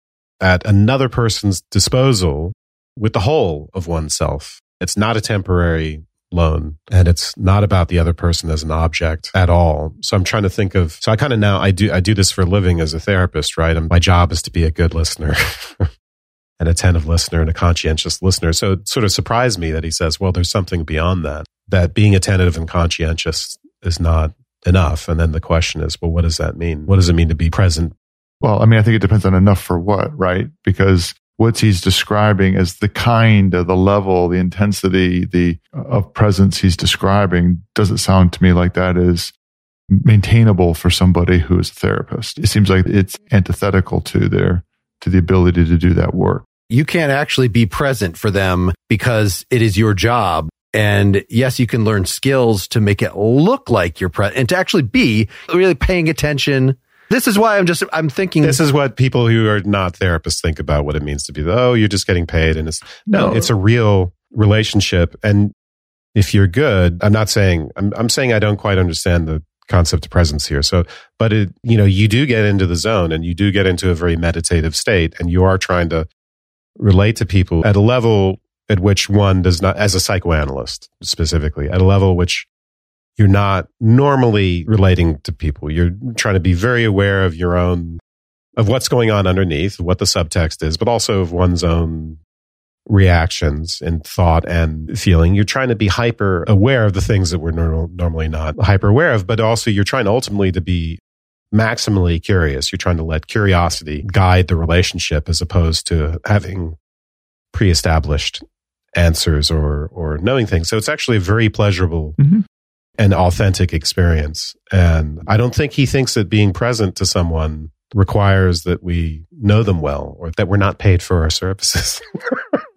at another person's disposal with the whole of oneself. It's not a temporary loan and it's not about the other person as an object at all so i'm trying to think of so i kind of now i do i do this for a living as a therapist right and my job is to be a good listener an attentive listener and a conscientious listener so it sort of surprised me that he says well there's something beyond that that being attentive and conscientious is not enough. And then the question is, well, what does that mean? What does it mean to be present? Well, I mean, I think it depends on enough for what, right? Because what he's describing as the kind of the level, the intensity, the of presence he's describing doesn't sound to me like that is maintainable for somebody who is a therapist. It seems like it's antithetical to their to the ability to do that work. You can't actually be present for them because it is your job. And yes, you can learn skills to make it look like you're present and to actually be really paying attention. This is why I'm just, I'm thinking. This is what people who are not therapists think about what it means to be, oh, you're just getting paid. And it's, no, no it's a real relationship. And if you're good, I'm not saying, I'm, I'm saying I don't quite understand the concept of presence here. So, but it, you know, you do get into the zone and you do get into a very meditative state and you are trying to relate to people at a level at which one does not, as a psychoanalyst specifically, at a level which you're not normally relating to people. You're trying to be very aware of your own, of what's going on underneath, what the subtext is, but also of one's own reactions and thought and feeling. You're trying to be hyper aware of the things that we're normal, normally not hyper aware of, but also you're trying ultimately to be maximally curious. You're trying to let curiosity guide the relationship as opposed to having pre-established answers or or knowing things. So it's actually a very pleasurable mm-hmm. And authentic experience. And I don't think he thinks that being present to someone requires that we know them well or that we're not paid for our services.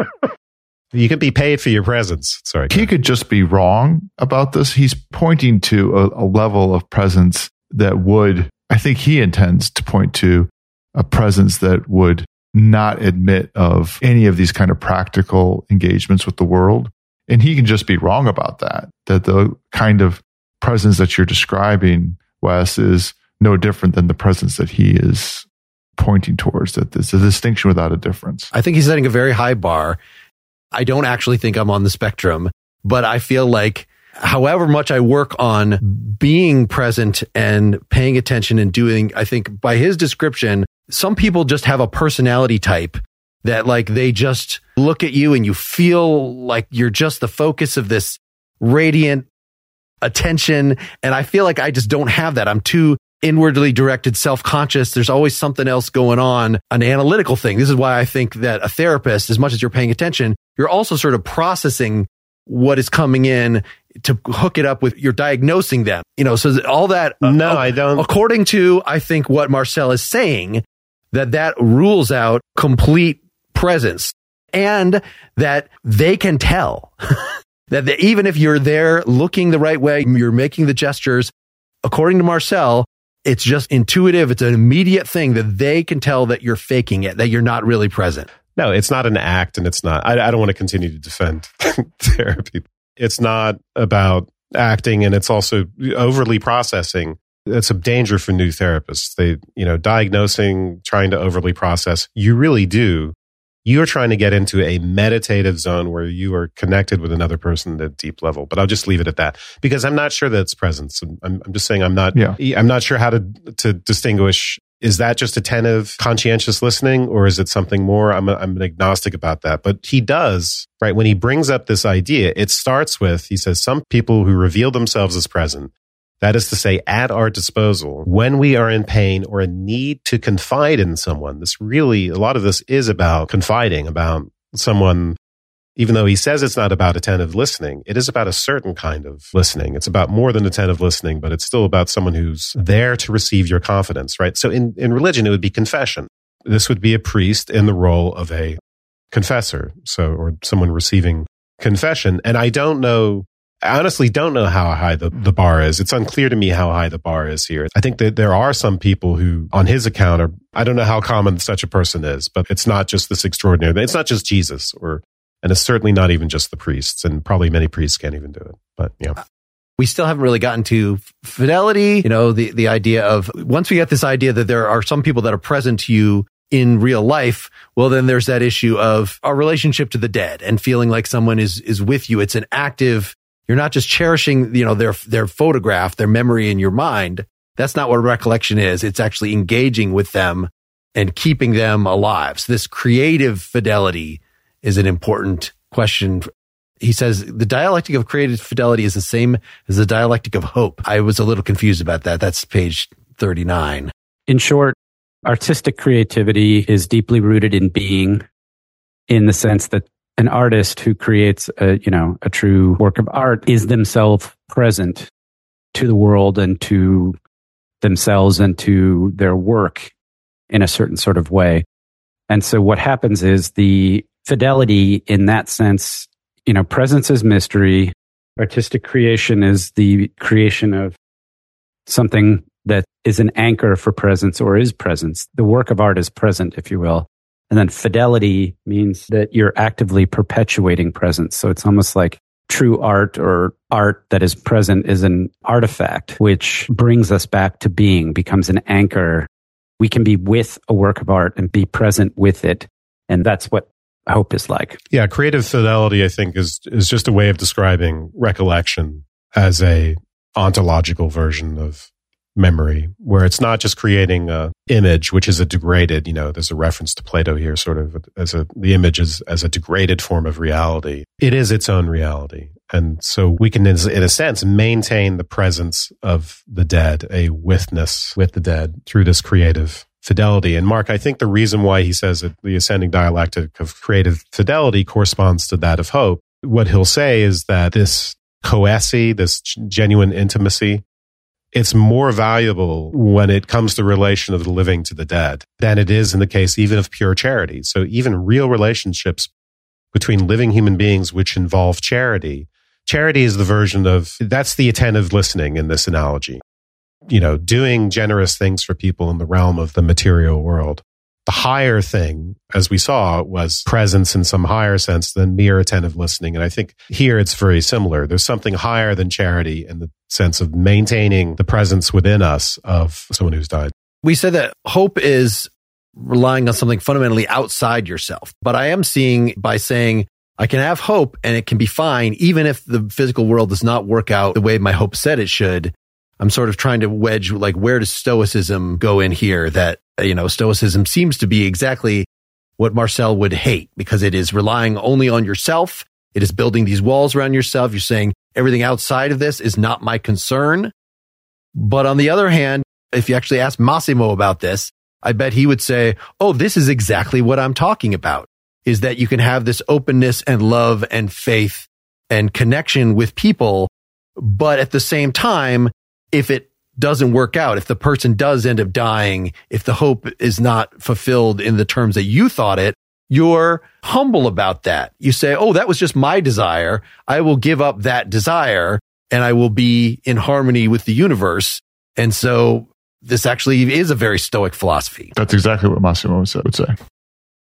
you can be paid for your presence. Sorry. He could just be wrong about this. He's pointing to a, a level of presence that would, I think he intends to point to a presence that would not admit of any of these kind of practical engagements with the world. And he can just be wrong about that, that the kind of presence that you're describing, Wes, is no different than the presence that he is pointing towards, that there's a distinction without a difference. I think he's setting a very high bar. I don't actually think I'm on the spectrum, but I feel like however much I work on being present and paying attention and doing, I think by his description, some people just have a personality type that like they just look at you and you feel like you're just the focus of this radiant attention. And I feel like I just don't have that. I'm too inwardly directed, self-conscious. There's always something else going on, an analytical thing. This is why I think that a therapist, as much as you're paying attention, you're also sort of processing what is coming in to hook it up with you're diagnosing them. You know, so all that. Uh, no, uh, I don't. According to, I think what Marcel is saying, that that rules out complete presence and that they can tell that the, even if you're there looking the right way, you're making the gestures. According to Marcel, it's just intuitive. It's an immediate thing that they can tell that you're faking it, that you're not really present. No, it's not an act and it's not, I, I don't want to continue to defend therapy. It's not about acting and it's also overly processing. It's a danger for new therapists. They, you know, diagnosing, trying to overly process. You really do you are trying to get into a meditative zone where you are connected with another person at a deep level. But I'll just leave it at that because I'm not sure that it's presence. I'm, I'm just saying I'm not. Yeah. I'm not sure how to to distinguish. Is that just attentive, conscientious listening, or is it something more? I'm a, I'm an agnostic about that. But he does right when he brings up this idea. It starts with he says some people who reveal themselves as present that is to say, at our disposal when we are in pain or in need to confide in someone. This really, a lot of this is about confiding, about someone, even though he says it's not about attentive listening, it is about a certain kind of listening. It's about more than attentive listening, but it's still about someone who's there to receive your confidence, right? So in, in religion, it would be confession. This would be a priest in the role of a confessor. So, or someone receiving confession. And I don't know I honestly don't know how high the, the bar is. It's unclear to me how high the bar is here. I think that there are some people who, on his account, are, I don't know how common such a person is, but it's not just this extraordinary. It's not just Jesus or, and it's certainly not even just the priests and probably many priests can't even do it. But yeah. We still haven't really gotten to fidelity. You know, the, the idea of once we get this idea that there are some people that are present to you in real life, well, then there's that issue of our relationship to the dead and feeling like someone is, is with you. It's an active you're not just cherishing, you know, their, their photograph, their memory in your mind. That's not what recollection is. It's actually engaging with them and keeping them alive. So this creative fidelity is an important question. he says the dialectic of creative fidelity is the same as the dialectic of hope. I was a little confused about that. That's page 39. In short, artistic creativity is deeply rooted in being in the sense that an artist who creates a, you know, a true work of art is themselves present to the world and to themselves and to their work in a certain sort of way. And so what happens is the fidelity in that sense, you know, presence is mystery. Artistic creation is the creation of something that is an anchor for presence or is presence. The work of art is present, if you will. And then fidelity means that you're actively perpetuating presence. So it's almost like true art or art that is present is an artifact, which brings us back to being, becomes an anchor. We can be with a work of art and be present with it. And that's what hope is like. Yeah. Creative fidelity, I think is, is just a way of describing recollection as a ontological version of memory where it's not just creating a image which is a degraded you know there's a reference to plato here sort of as a the image is as a degraded form of reality. It is its own reality. And so we can in a sense maintain the presence of the dead a witness with the dead through this creative fidelity. And mark i think the reason why he says that the ascending dialectic of creative fidelity corresponds to that of hope what he'll say is that this co-esse this genuine intimacy it's more valuable when it comes to relation of the living to the dead than it is in the case even of pure charity. So even real relationships between living human beings which involve charity, charity is the version of that's the attentive listening in this analogy. You know, doing generous things for people in the realm of the material world. The higher thing, as we saw, was presence in some higher sense than mere attentive listening. And I think here it's very similar. There's something higher than charity in the sense of maintaining the presence within us of someone who's died. We said that hope is relying on something fundamentally outside yourself. But I am seeing by saying, I can have hope and it can be fine, even if the physical world does not work out the way my hope said it should. I'm sort of trying to wedge, like, where does stoicism go in here? That you know, Stoicism seems to be exactly what Marcel would hate because it is relying only on yourself. It is building these walls around yourself. You're saying everything outside of this is not my concern. But on the other hand, if you actually ask Massimo about this, I bet he would say, Oh, this is exactly what I'm talking about is that you can have this openness and love and faith and connection with people. But at the same time, if it doesn't work out, if the person does end up dying, if the hope is not fulfilled in the terms that you thought it, you're humble about that. You say, Oh, that was just my desire. I will give up that desire and I will be in harmony with the universe. And so this actually is a very stoic philosophy. That's exactly what Massimo would say.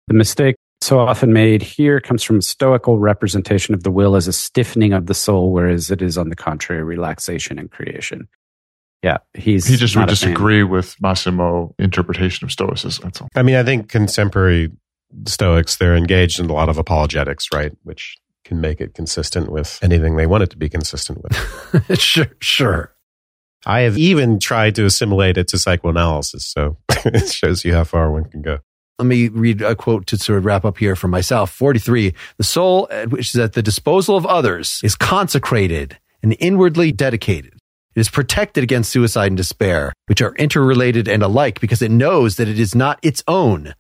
The mistake so often made here comes from a stoical representation of the will as a stiffening of the soul, whereas it is on the contrary, relaxation and creation. Yeah, he's he just would disagree with Massimo interpretation of Stoicism. That's all. I mean, I think contemporary Stoics they're engaged in a lot of apologetics, right? Which can make it consistent with anything they want it to be consistent with. sure, sure. I have even tried to assimilate it to psychoanalysis, so it shows you how far one can go. Let me read a quote to sort of wrap up here for myself. 43. The soul, uh, which is at the disposal of others, is consecrated and inwardly dedicated. It is protected against suicide and despair, which are interrelated and alike because it knows that it is not its own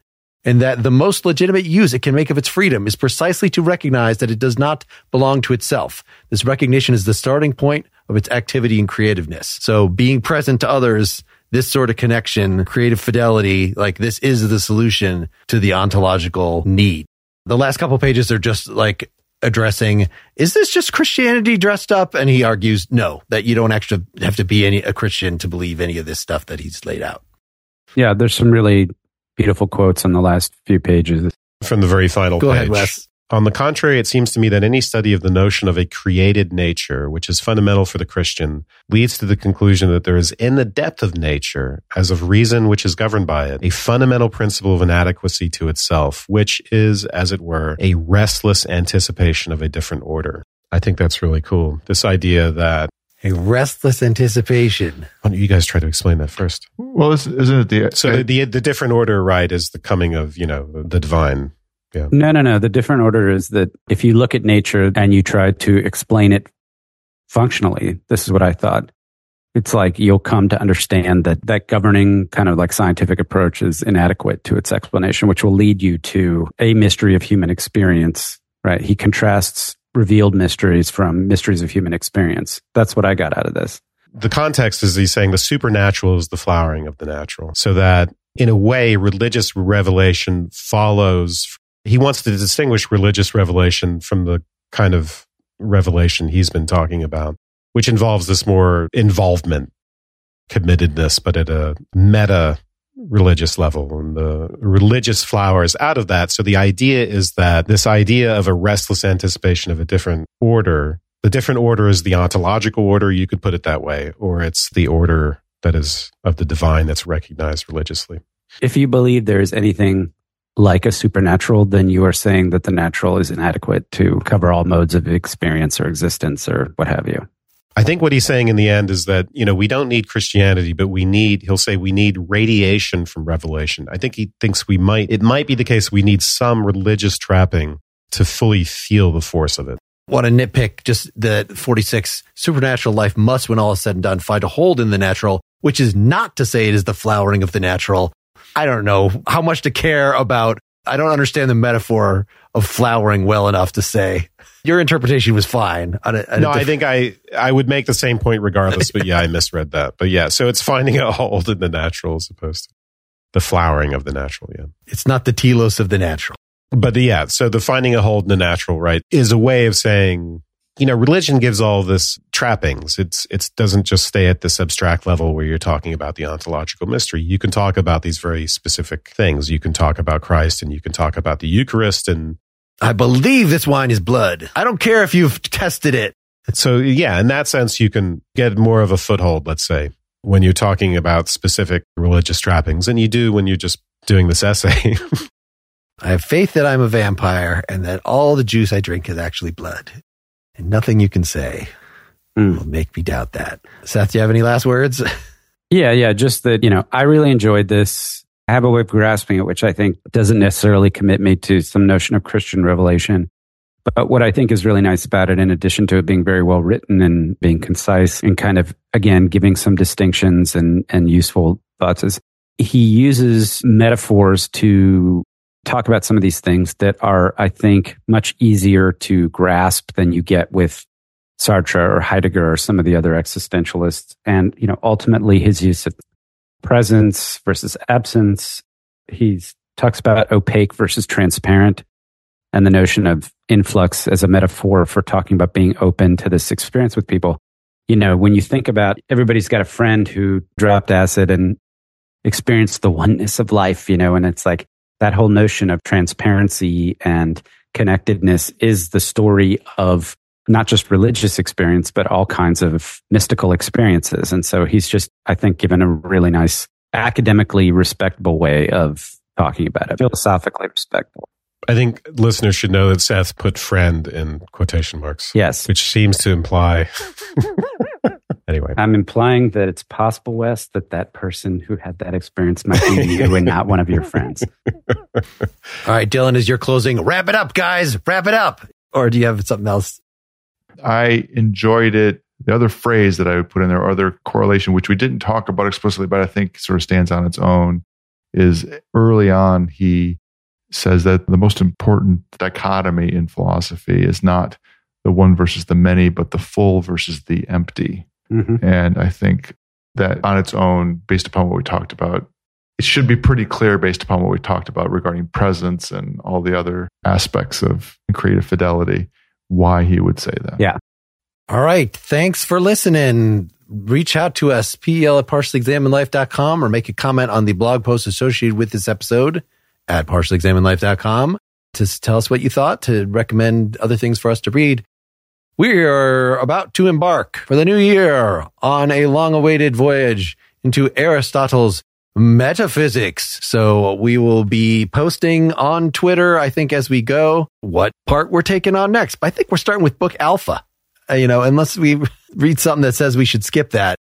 and that the most legitimate use it can make of its freedom is precisely to recognize that it does not belong to itself. This recognition is the starting point of its activity and creativeness. So being present to others, this sort of connection, creative fidelity, like this is the solution to the ontological need. The last couple pages are just like addressing is this just Christianity dressed up? And he argues no, that you don't actually have to be any a Christian to believe any of this stuff that he's laid out. Yeah, there's some really beautiful quotes on the last few pages. From the very final Go page. ahead, Wes. On the contrary, it seems to me that any study of the notion of a created nature, which is fundamental for the Christian, leads to the conclusion that there is in the depth of nature, as of reason which is governed by it, a fundamental principle of inadequacy to itself, which is, as it were, a restless anticipation of a different order. I think that's really cool. This idea that A restless anticipation. why don't you guys try to explain that first? Well, isn't it the So the, the the different order, right, is the coming of you know the divine Yeah. No, no, no. The different order is that if you look at nature and you try to explain it functionally, this is what I thought. It's like you'll come to understand that that governing kind of like scientific approach is inadequate to its explanation, which will lead you to a mystery of human experience, right? He contrasts revealed mysteries from mysteries of human experience. That's what I got out of this. The context is he's saying the supernatural is the flowering of the natural. So that in a way, religious revelation follows. He wants to distinguish religious revelation from the kind of revelation he's been talking about, which involves this more involvement, committedness, but at a meta religious level and the religious flowers out of that. So the idea is that this idea of a restless anticipation of a different order, the different order is the ontological order, you could put it that way, or it's the order that is of the divine that's recognized religiously. If you believe there is anything like a supernatural, then you are saying that the natural is inadequate to cover all modes of experience or existence or what have you. I think what he's saying in the end is that, you know, we don't need Christianity, but we need, he'll say we need radiation from revelation. I think he thinks we might, it might be the case we need some religious trapping to fully feel the force of it. Want to nitpick just that 46 supernatural life must, when all is said and done, find a hold in the natural, which is not to say it is the flowering of the natural. I don't know how much to care about. I don't understand the metaphor of flowering well enough to say your interpretation was fine. A, a no, diff- I think I I would make the same point regardless. But yeah, I misread that. But yeah, so it's finding a hold in the natural as opposed to the flowering of the natural. Yeah, it's not the telos of the natural. But the, yeah, so the finding a hold in the natural, right, is a way of saying you know, religion gives all this trappings. It's it doesn't just stay at this abstract level where you're talking about the ontological mystery. You can talk about these very specific things. You can talk about Christ, and you can talk about the Eucharist, and I believe this wine is blood. I don't care if you've tested it. So yeah, in that sense, you can get more of a foothold. Let's say when you're talking about specific religious trappings, and you do when you're just doing this essay. I have faith that I'm a vampire and that all the juice I drink is actually blood and nothing you can say mm. will make me doubt that. Seth, do you have any last words? Yeah, yeah. Just that, you know, I really enjoyed this. I have a way of grasping it, which I think doesn't necessarily commit me to some notion of Christian revelation. But what I think is really nice about it, in addition to it being very well written and being concise and kind of, again, giving some distinctions and, and useful thoughts, is he uses metaphors to talk about some of these things that are, I think, much easier to grasp than you get with Sartre or Heidegger or some of the other existentialists. And, you know, ultimately his use of presence versus absence. He talks about opaque versus transparent and the notion of influx as a metaphor for talking about being open to this experience with people. You know, when you think about everybody's got a friend who dropped acid and experienced the oneness of life, you know, and it's like that whole notion of transparency and connectedness is the story of not just religious experience, but all kinds of mystical experiences. And so he's just, I think, given a really nice, academically respectable way of talking about it, philosophically respectable. I think listeners should know that Seth put friend in quotation marks. Yes. Which seems to imply Anyway, I'm implying that it's possible, Wes, that that person who had that experience might be you and not one of your friends. All right, Dylan, is your closing. Wrap it up, guys. Wrap it up. Or do you have something else? I enjoyed it. The other phrase that I would put in there, or other correlation, which we didn't talk about explicitly, but I think sort of stands on its own, is early on he says that the most important dichotomy in philosophy is not the one versus the many, but the full versus the empty. Mm-hmm. And I think that on its own, based upon what we talked about, it should be pretty clear based upon what we talked about regarding presence and all the other aspects of creative fidelity, why he would say that. Yeah. All right. Thanks for listening. Reach out to us, pel at partiallyexaminedlife.com or make a comment on the blog post associated with this episode at partiallyexaminedlife.com to tell us what you thought, to recommend other things for us to read. We are about to embark for the new year on a long awaited voyage into Aristotle's metaphysics. So we will be posting on Twitter, I think, as we go, what part we're taking on next. But I think we're starting with book alpha, uh, you know, unless we read something that says we should skip that.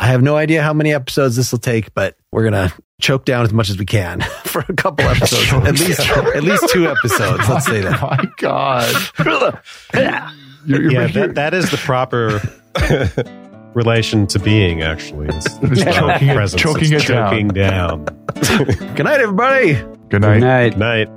I have no idea how many episodes this will take, but we're going to choke down as much as we can for a couple episodes. at least at least two episodes, let's say that. My God. You're- you're- Yeah, you're- that, that is the proper relation to being, actually. It's, It's choking it- presence. choking It's it down. choking down. Good night, everybody. Good night. Good night. Night.